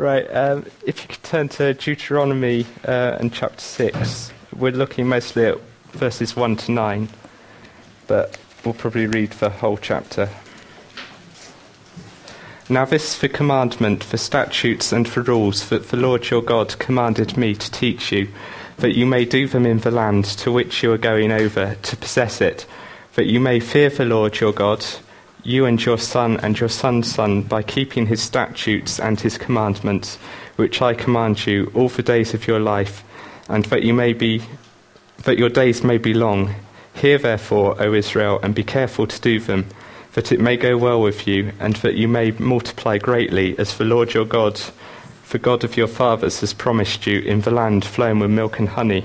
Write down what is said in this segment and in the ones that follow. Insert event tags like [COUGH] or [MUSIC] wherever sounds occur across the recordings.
Right, um, if you could turn to Deuteronomy uh, and chapter 6, we're looking mostly at verses 1 to 9, but we'll probably read the whole chapter. Now, this is commandment, for statutes, and for rules that the Lord your God commanded me to teach you, that you may do them in the land to which you are going over to possess it, that you may fear the Lord your God you and your son and your son's son, by keeping his statutes and his commandments, which I command you all the days of your life, and that you may be that your days may be long. Hear therefore, O Israel, and be careful to do them, that it may go well with you, and that you may multiply greatly, as the Lord your God, the God of your fathers, has promised you in the land flowing with milk and honey.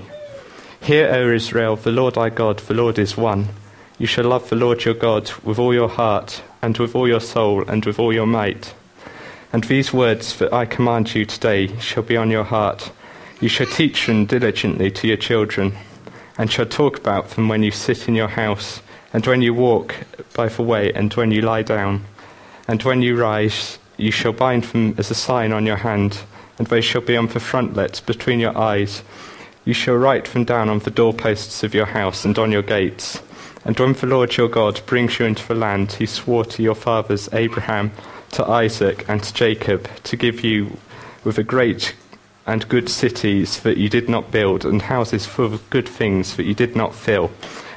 Hear, O Israel, the Lord our God, the Lord is one. You shall love the Lord your God with all your heart, and with all your soul, and with all your might. And these words that I command you today shall be on your heart. You shall teach them diligently to your children, and shall talk about them when you sit in your house, and when you walk by the way, and when you lie down. And when you rise, you shall bind them as a sign on your hand, and they shall be on the frontlets between your eyes. You shall write them down on the doorposts of your house and on your gates. And when the Lord your God brings you into the land he swore to your fathers Abraham, to Isaac, and to Jacob, to give you with a great and good cities that you did not build, and houses full of good things that you did not fill,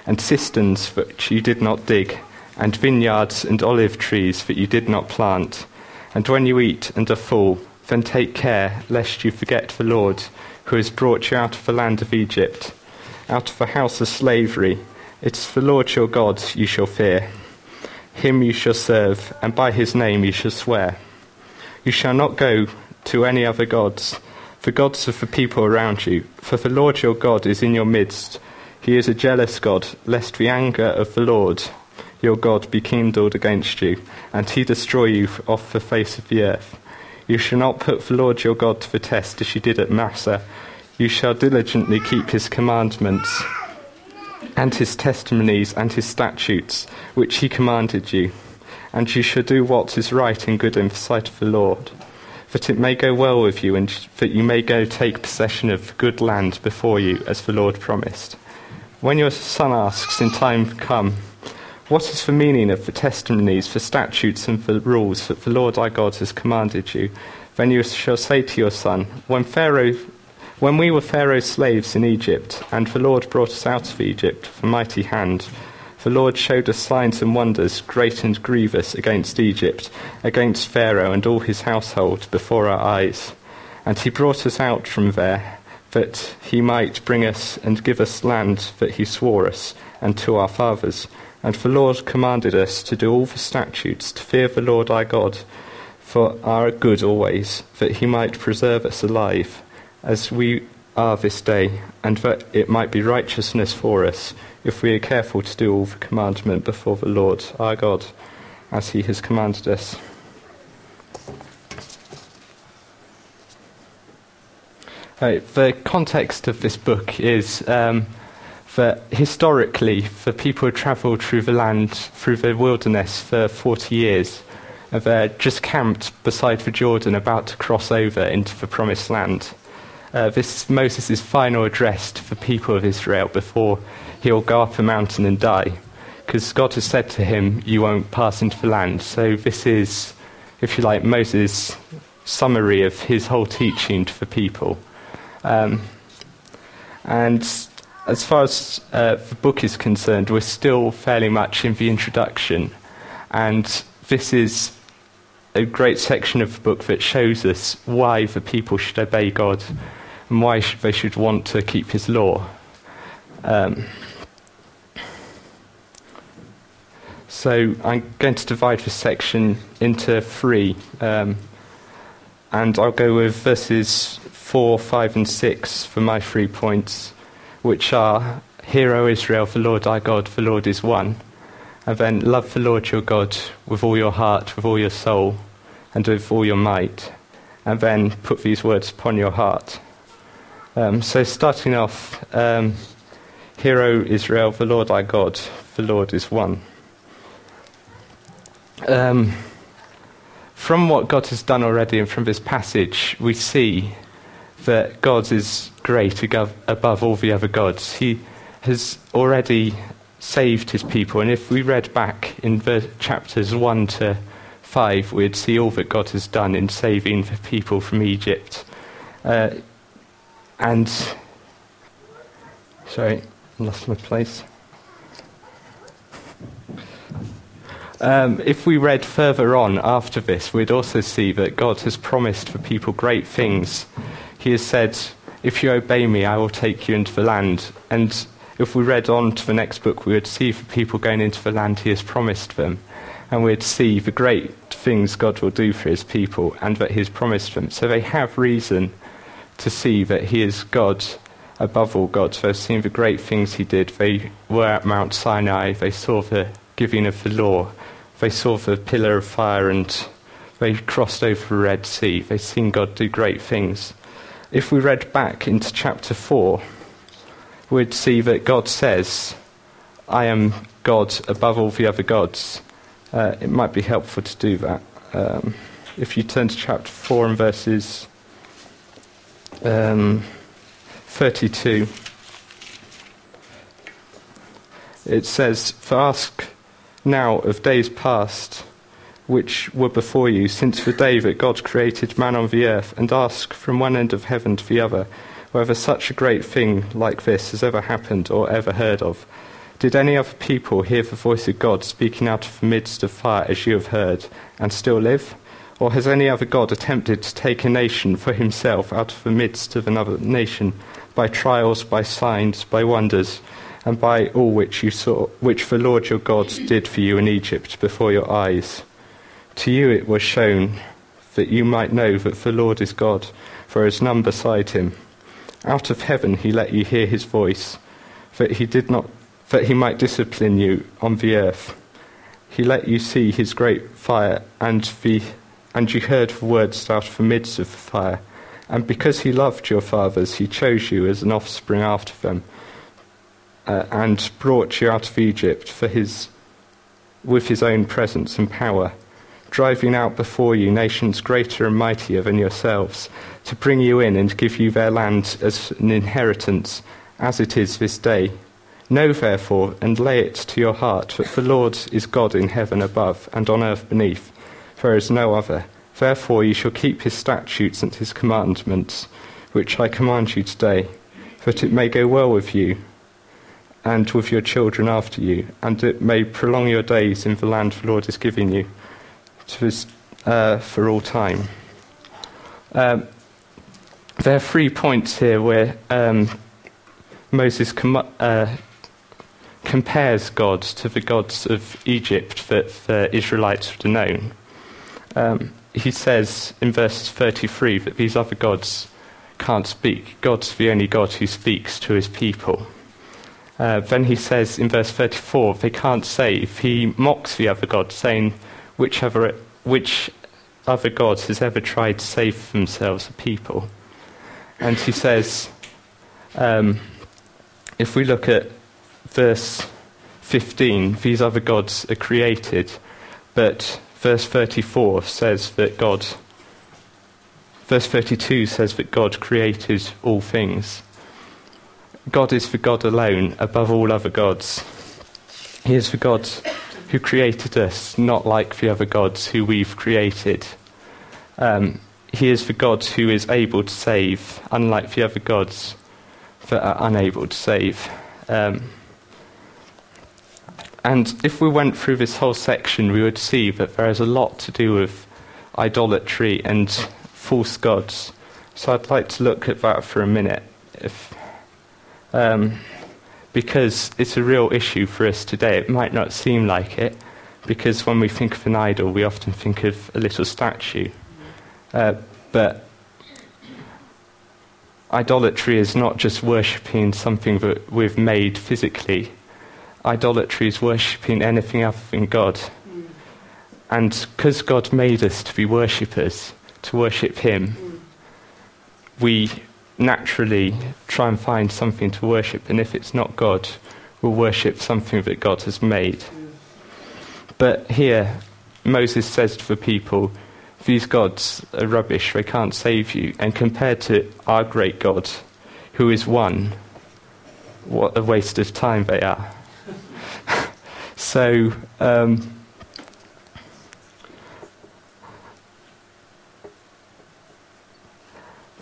and cisterns that you did not dig, and vineyards and olive trees that you did not plant. And when you eat and are full, then take care lest you forget the Lord, who has brought you out of the land of Egypt, out of the house of slavery it is the Lord your God you shall fear. Him you shall serve, and by his name you shall swear. You shall not go to any other gods, the gods of the people around you, for the Lord your God is in your midst. He is a jealous God, lest the anger of the Lord your God be kindled against you, and he destroy you off the face of the earth. You shall not put the Lord your God to the test as you did at Massah. You shall diligently keep his commandments and his testimonies and his statutes, which he commanded you. And you shall do what is right and good in the sight of the Lord, that it may go well with you, and that you may go take possession of good land before you, as the Lord promised. When your son asks in time come, What is the meaning of the testimonies, the statutes, and the rules that the Lord our God has commanded you? Then you shall say to your son, When Pharaoh when we were Pharaoh's slaves in Egypt, and the Lord brought us out of Egypt with a mighty hand, the Lord showed us signs and wonders, great and grievous, against Egypt, against Pharaoh and all his household, before our eyes. And he brought us out from there, that he might bring us and give us land that he swore us, and to our fathers. And the Lord commanded us to do all the statutes, to fear the Lord our God, for our good always, that he might preserve us alive as we are this day, and that it might be righteousness for us if we are careful to do all the commandment before the Lord our God, as he has commanded us. Right, the context of this book is um, that historically, the people travelled through the land, through the wilderness for 40 years. And they're just camped beside the Jordan, about to cross over into the promised land uh, this is Moses' final address to the people of Israel before he'll go up a mountain and die. Because God has said to him, You won't pass into the land. So, this is, if you like, Moses' summary of his whole teaching to the people. Um, and as far as uh, the book is concerned, we're still fairly much in the introduction. And this is a great section of the book that shows us why the people should obey God and why they should want to keep his law. Um, so I'm going to divide this section into three, um, and I'll go with verses 4, 5, and 6 for my three points, which are Hear, O Israel, the Lord our God, the Lord is one. And then love the Lord your God with all your heart, with all your soul, and with all your might. And then put these words upon your heart. Um, so, starting off, um, Hear, O Israel, the Lord our God, the Lord is one. Um, from what God has done already and from this passage, we see that God is great above all the other gods. He has already saved his people, and if we read back in the chapters 1 to 5, we'd see all that God has done in saving the people from Egypt. Uh, and, sorry, lost my place. Um, if we read further on after this, we'd also see that God has promised for people great things. He has said, If you obey me, I will take you into the land. And if we read on to the next book, we would see for people going into the land he has promised them. And we'd see the great things God will do for his people and that he has promised them. So they have reason to see that he is God above all gods. They've seen the great things he did. They were at Mount Sinai, they saw the giving of the law they saw the pillar of fire and they crossed over the Red Sea. They've seen God do great things. If we read back into chapter 4, we'd see that God says, I am God above all the other gods. Uh, it might be helpful to do that. Um, if you turn to chapter 4 and verses um, 32, it says, For ask now of days past which were before you, since the day that God created man on the earth, and ask from one end of heaven to the other whether such a great thing like this has ever happened or ever heard of. Did any other people hear the voice of God speaking out of the midst of fire as you have heard, and still live? Or has any other God attempted to take a nation for himself out of the midst of another nation by trials, by signs, by wonders? and by all which you saw, which the Lord your God did for you in Egypt before your eyes. To you it was shown that you might know that the Lord is God, for there is none beside him. Out of heaven he let you hear his voice, that he did not that he might discipline you on the earth. He let you see his great fire, and the and you heard the words out of the midst of the fire. And because he loved your fathers, he chose you as an offspring after them uh, and brought you out of Egypt for his, with his own presence and power, driving out before you nations greater and mightier than yourselves, to bring you in and give you their land as an inheritance, as it is this day. Know therefore and lay it to your heart that the Lord is God in heaven above and on earth beneath. There is no other. Therefore you shall keep his statutes and his commandments, which I command you today, that it may go well with you and with your children after you, and it may prolong your days in the land the Lord is giving you uh, for all time. Um, there are three points here where um, Moses com- uh, compares God to the gods of Egypt that the Israelites would have known. Um, he says in verse 33 that these other gods can't speak. God's the only God who speaks to his people. Uh, then he says in verse 34, they can't save. He mocks the other gods, saying, which other, which other gods has ever tried to save themselves a people? And he says, um, if we look at verse 15, these other gods are created, but verse 34 says that God, verse 32 says that God created all things. God is for God alone, above all other gods. He is for God who created us, not like the other gods who we've created. Um, he is for God who is able to save, unlike the other gods that are unable to save. Um, and if we went through this whole section, we would see that there is a lot to do with idolatry and false gods. So I'd like to look at that for a minute, if um, because it's a real issue for us today. It might not seem like it, because when we think of an idol, we often think of a little statue. Uh, but idolatry is not just worshipping something that we've made physically. Idolatry is worshipping anything other than God. And because God made us to be worshippers, to worship Him, we naturally try and find something to worship, and if it's not God, we'll worship something that God has made. But here, Moses says to the people, these gods are rubbish, they can't save you. And compared to our great God, who is one, what a waste of time they are. So, um,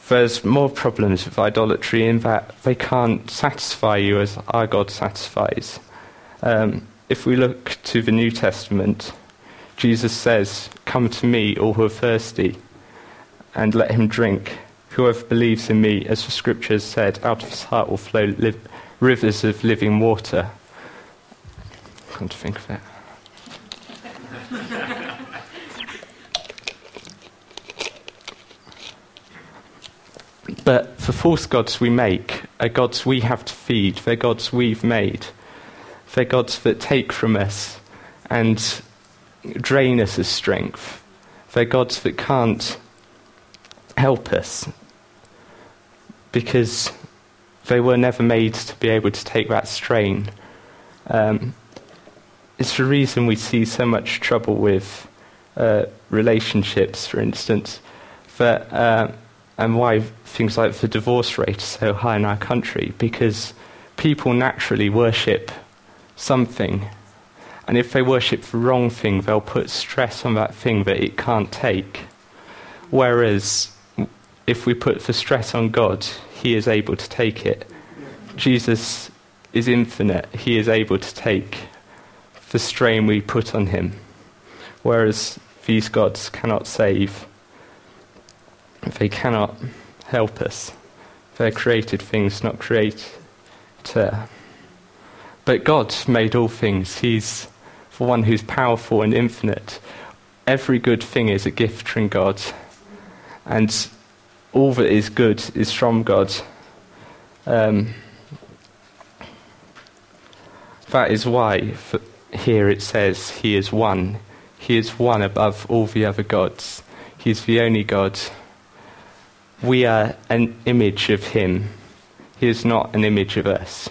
there's more problems with idolatry in that they can't satisfy you as our God satisfies. Um, if we look to the New Testament, Jesus says, Come to me, all who are thirsty, and let him drink. Whoever believes in me, as the scriptures said, out of his heart will flow li- rivers of living water. Can't think of it. But the false gods we make are gods we have to feed. They're gods we've made. They're gods that take from us and drain us of strength. They're gods that can't help us because they were never made to be able to take that strain. Um, it's the reason we see so much trouble with uh, relationships, for instance, that. Uh, and why things like the divorce rate are so high in our country because people naturally worship something. And if they worship the wrong thing, they'll put stress on that thing that it can't take. Whereas if we put the stress on God, He is able to take it. Jesus is infinite, He is able to take the strain we put on Him. Whereas these gods cannot save. They cannot help us. They're created things, not created. But God made all things. He's the one who's powerful and infinite. Every good thing is a gift from God. And all that is good is from God. Um, that is why here it says he is one. He is one above all the other gods. He's the only God we are an image of Him. He is not an image of us.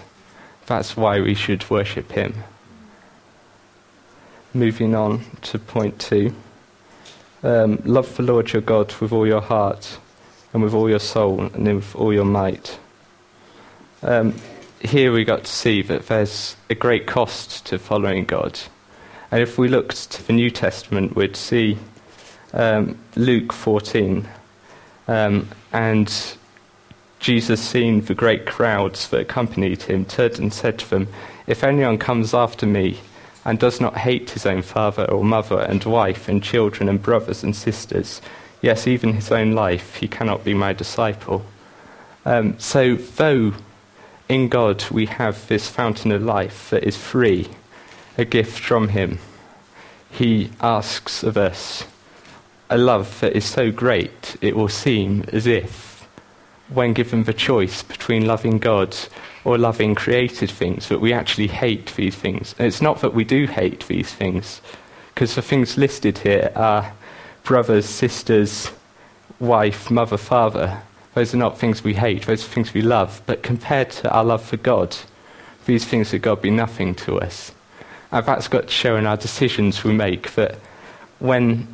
That's why we should worship Him. Moving on to point two. Um, love the Lord your God with all your heart and with all your soul and with all your might. Um, here we got to see that there's a great cost to following God. And if we looked to the New Testament, we'd see um, Luke 14 um, and Jesus, seeing the great crowds that accompanied him, turned and said to them, If anyone comes after me and does not hate his own father or mother and wife and children and brothers and sisters, yes, even his own life, he cannot be my disciple. Um, so, though in God we have this fountain of life that is free, a gift from him, he asks of us a love that is so great it will seem as if, when given the choice between loving God or loving created things, that we actually hate these things. And it's not that we do hate these things, because the things listed here are brothers, sisters, wife, mother, father. Those are not things we hate, those are things we love. But compared to our love for God, these things of God be nothing to us. And that's got to show in our decisions we make that when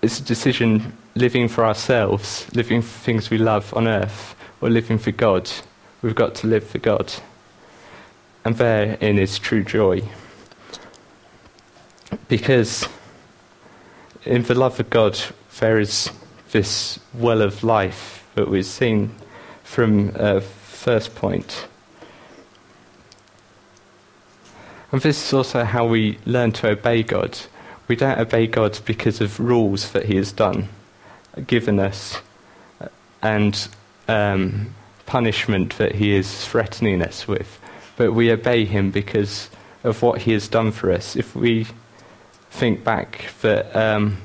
it's a decision living for ourselves, living for things we love on earth, or living for God. We've got to live for God. And therein is true joy. Because in the love of God, there is this well of life that we've seen from uh, first point. And this is also how we learn to obey God. We don't obey God because of rules that He has done, given us, and um, punishment that He is threatening us with, but we obey Him because of what He has done for us. If we think back that um,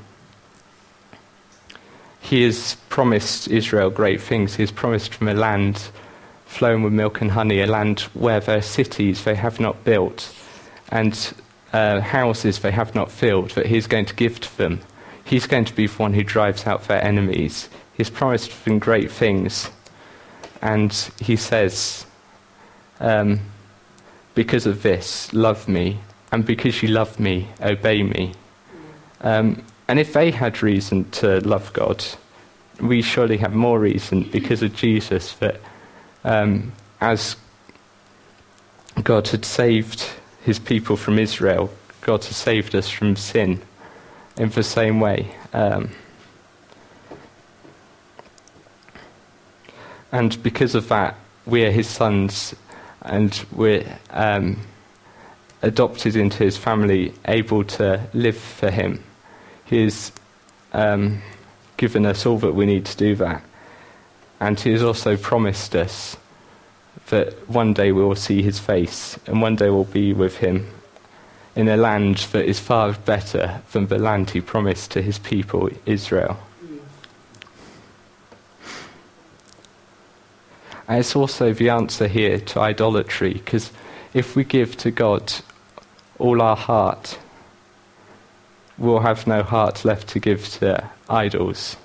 He has promised Israel great things, He has promised them a land flowing with milk and honey, a land where their cities they have not built, and uh, houses they have not filled that he's going to give to them. He's going to be the one who drives out their enemies. He's promised them great things. And he says, um, Because of this, love me. And because you love me, obey me. Um, and if they had reason to love God, we surely have more reason because of Jesus that um, as God had saved his people from Israel, God has saved us from sin in the same way. Um, and because of that, we are his sons and we're um, adopted into his family, able to live for him. He has um, given us all that we need to do that. And he has also promised us that one day we will see his face and one day we'll be with him in a land that is far better than the land he promised to his people, Israel. And it's also the answer here to idolatry, because if we give to God all our heart, we'll have no heart left to give to idols.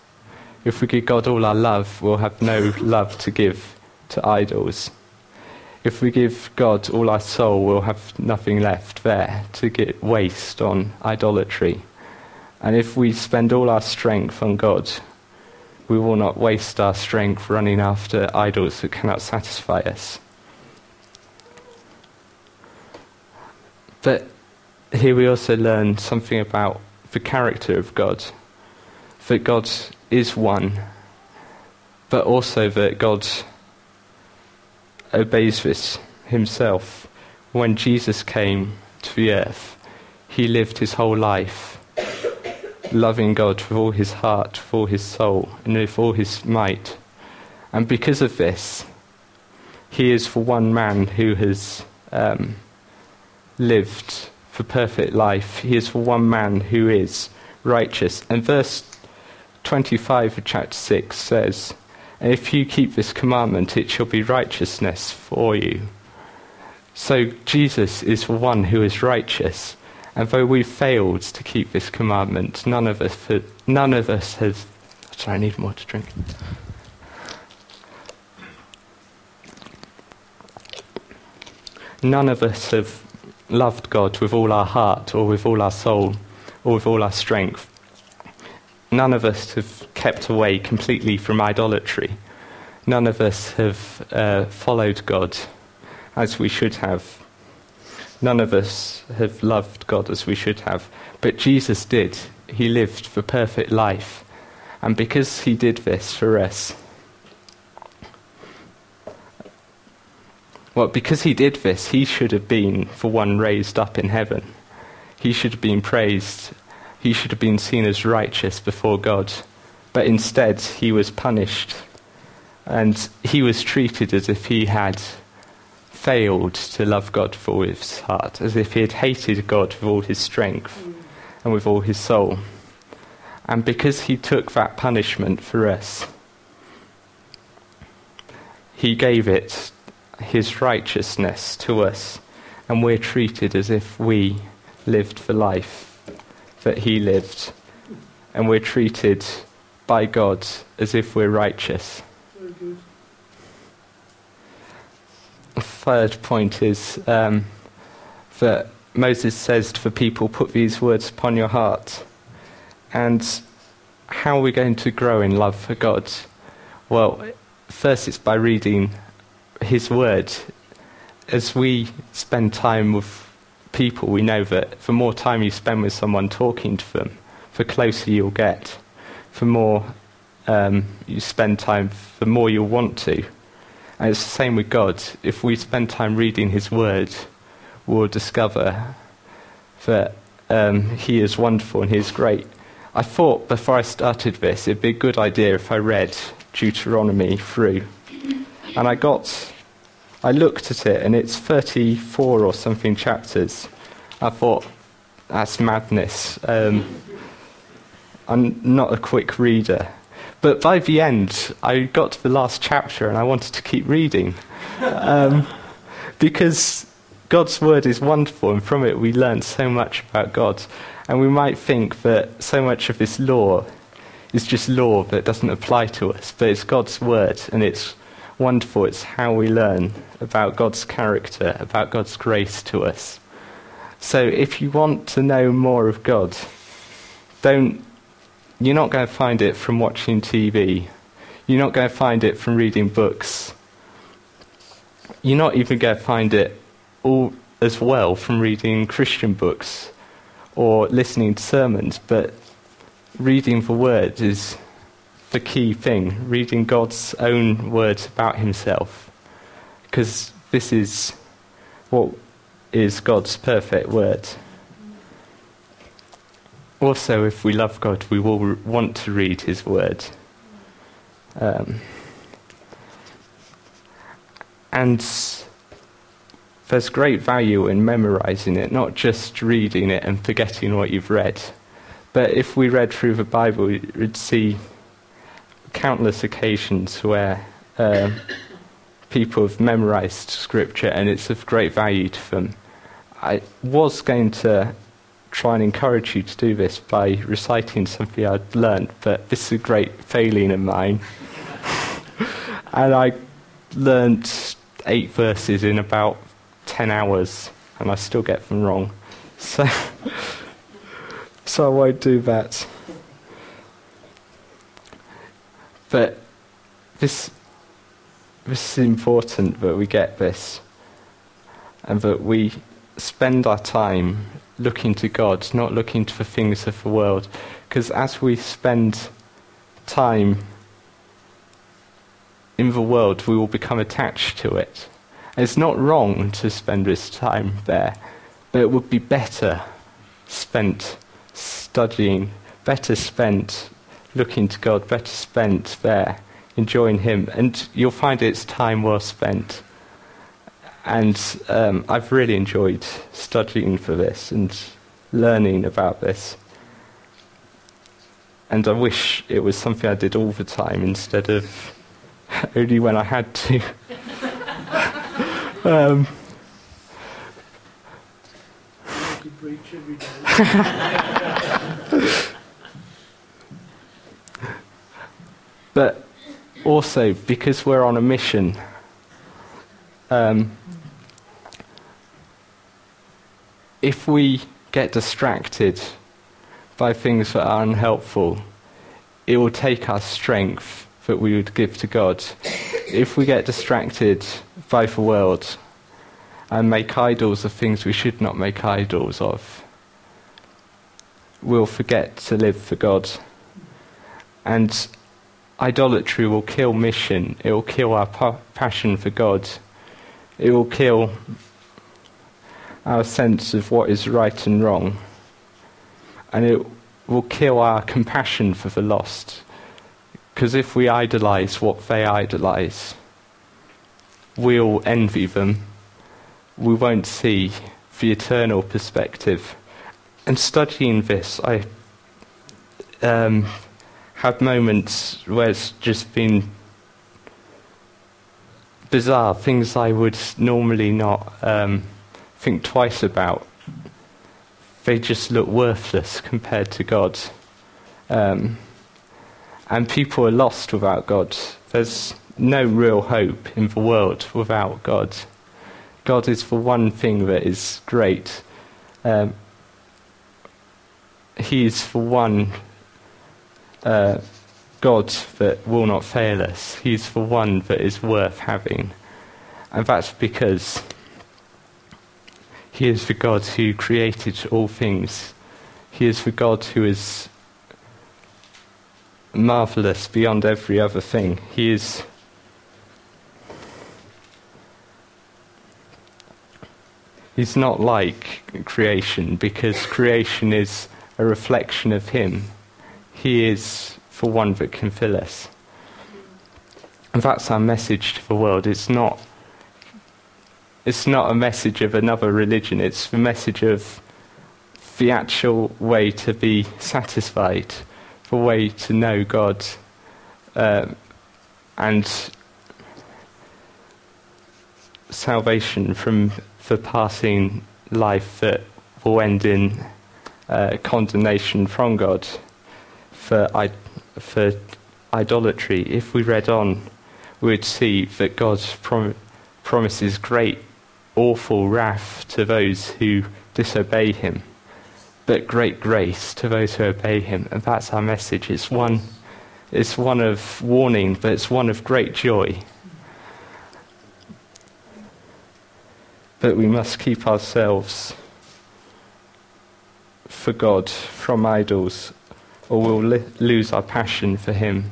If we give God all our love, we'll have no love to give to idols. If we give God all our soul, we'll have nothing left there to get waste on idolatry. And if we spend all our strength on God, we will not waste our strength running after idols that cannot satisfy us. But here we also learn something about the character of God. That God is one, but also that God obeys this himself. When Jesus came to the earth, he lived his whole life loving God with all his heart, with all his soul, and with all his might. And because of this, he is for one man who has um, lived for perfect life. He is for one man who is righteous. And verse 25 of chapter 6 says, if you keep this commandment, it shall be righteousness for you. So Jesus is for one who is righteous. And though we've failed to keep this commandment, none of us, none of us has. Sorry, I need more to drink. None of us have loved God with all our heart, or with all our soul, or with all our strength none of us have kept away completely from idolatry. None of us have uh, followed God as we should have. None of us have loved God as we should have. But Jesus did. He lived the perfect life. And because he did this for us, well, because he did this, he should have been for one raised up in heaven. He should have been praised he should have been seen as righteous before God. But instead, he was punished. And he was treated as if he had failed to love God with all his heart, as if he had hated God with all his strength and with all his soul. And because he took that punishment for us, he gave it his righteousness to us, and we're treated as if we lived for life that he lived, and we're treated by God as if we're righteous. The third point is um, that Moses says to the people, Put these words upon your heart. And how are we going to grow in love for God? Well, first it's by reading His Word. As we spend time with people, we know that the more time you spend with someone talking to them, the closer you'll get. The more um, you spend time, the more you'll want to. And it's the same with God. If we spend time reading His Word, we'll discover that um, He is wonderful and He is great. I thought before I started this, it'd be a good idea if I read Deuteronomy through. And I got I looked at it and it's 34 or something chapters. I thought, that's madness. Um, I'm not a quick reader. But by the end, I got to the last chapter and I wanted to keep reading. Um, because God's word is wonderful and from it we learn so much about God. And we might think that so much of this law is just law that doesn't apply to us, but it's God's word and it's wonderful. It's how we learn about God's character, about God's grace to us. So if you want to know more of God, don't you're not going to find it from watching TV. You're not going to find it from reading books. You're not even going to find it all as well from reading Christian books or listening to sermons, but reading the Word is the key thing. Reading God's own words about Himself. Because this is what is God's perfect Word. Also, if we love God, we will want to read His Word. Um, and there's great value in memorizing it, not just reading it and forgetting what you've read. But if we read through the Bible, we'd see countless occasions where uh, people have memorized scripture and it's of great value to them. I was going to try and encourage you to do this by reciting something I'd learned, but this is a great failing of mine. [LAUGHS] and I learnt eight verses in about 10 hours, and I still get them wrong. So, [LAUGHS] so I won't do that. But this, this is important that we get this, and that we spend our time looking to God, not looking to the things of the world. Because as we spend time in the world, we will become attached to it. It's not wrong to spend this time there, but it would be better spent studying, better spent looking to God, better spent there enjoying Him. And you'll find it's time well spent. And um, I've really enjoyed studying for this and learning about this. And I wish it was something I did all the time instead of [LAUGHS] only when I had to. [LAUGHS] Um, [LAUGHS] but also because we're on a mission. Um, if we get distracted by things that are unhelpful, it will take our strength that we would give to God. If we get distracted by the world and make idols of things we should not make idols of, we'll forget to live for God. And idolatry will kill mission, it will kill our pa- passion for God, it will kill our sense of what is right and wrong, and it will kill our compassion for the lost. Because if we idolize what they idolize, we'll envy them. We won't see the eternal perspective. And studying this, I um, had moments where it's just been bizarre, things I would normally not um, think twice about. They just look worthless compared to God. Um, and people are lost without God. There's no real hope in the world without God. God is the one thing that is great. Um, he is the one God that will not fail us. He is the one that is worth having. And that's because He is the God who created all things. He is the God who is marvelous beyond every other thing. He is. He's not like creation because creation is a reflection of Him. He is for one that can fill us. And that's our message to the world. It's not, it's not a message of another religion, it's the message of the actual way to be satisfied the way to know God uh, and salvation from the passing life that will end in uh, condemnation from God for, for idolatry. If we read on, we would see that God prom- promises great, awful wrath to those who disobey Him. but great grace to those who obey him. And that's our message. It's one, it's one of warning, but it's one of great joy. But we must keep ourselves for God from idols, or we'll li- lose our passion for Him.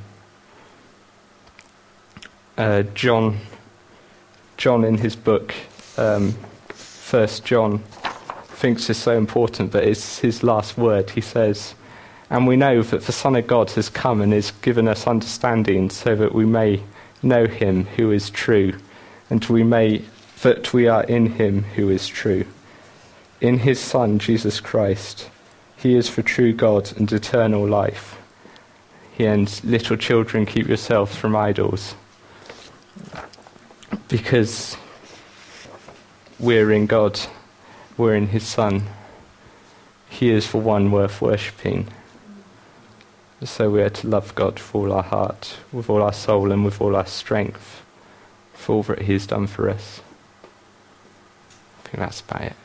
Uh, John, John, in his book, um, First John, thinks is so important that it's his last word. He says, "And we know that the Son of God has come and has given us understanding, so that we may know Him who is true, and we may that we are in Him who is true, in His Son Jesus Christ." He is for true God and eternal life. He ends, Little children, keep yourselves from idols. Because we're in God, we're in His Son. He is for one worth worshipping. So we are to love God with all our heart, with all our soul, and with all our strength for all that He has done for us. I think that's about it.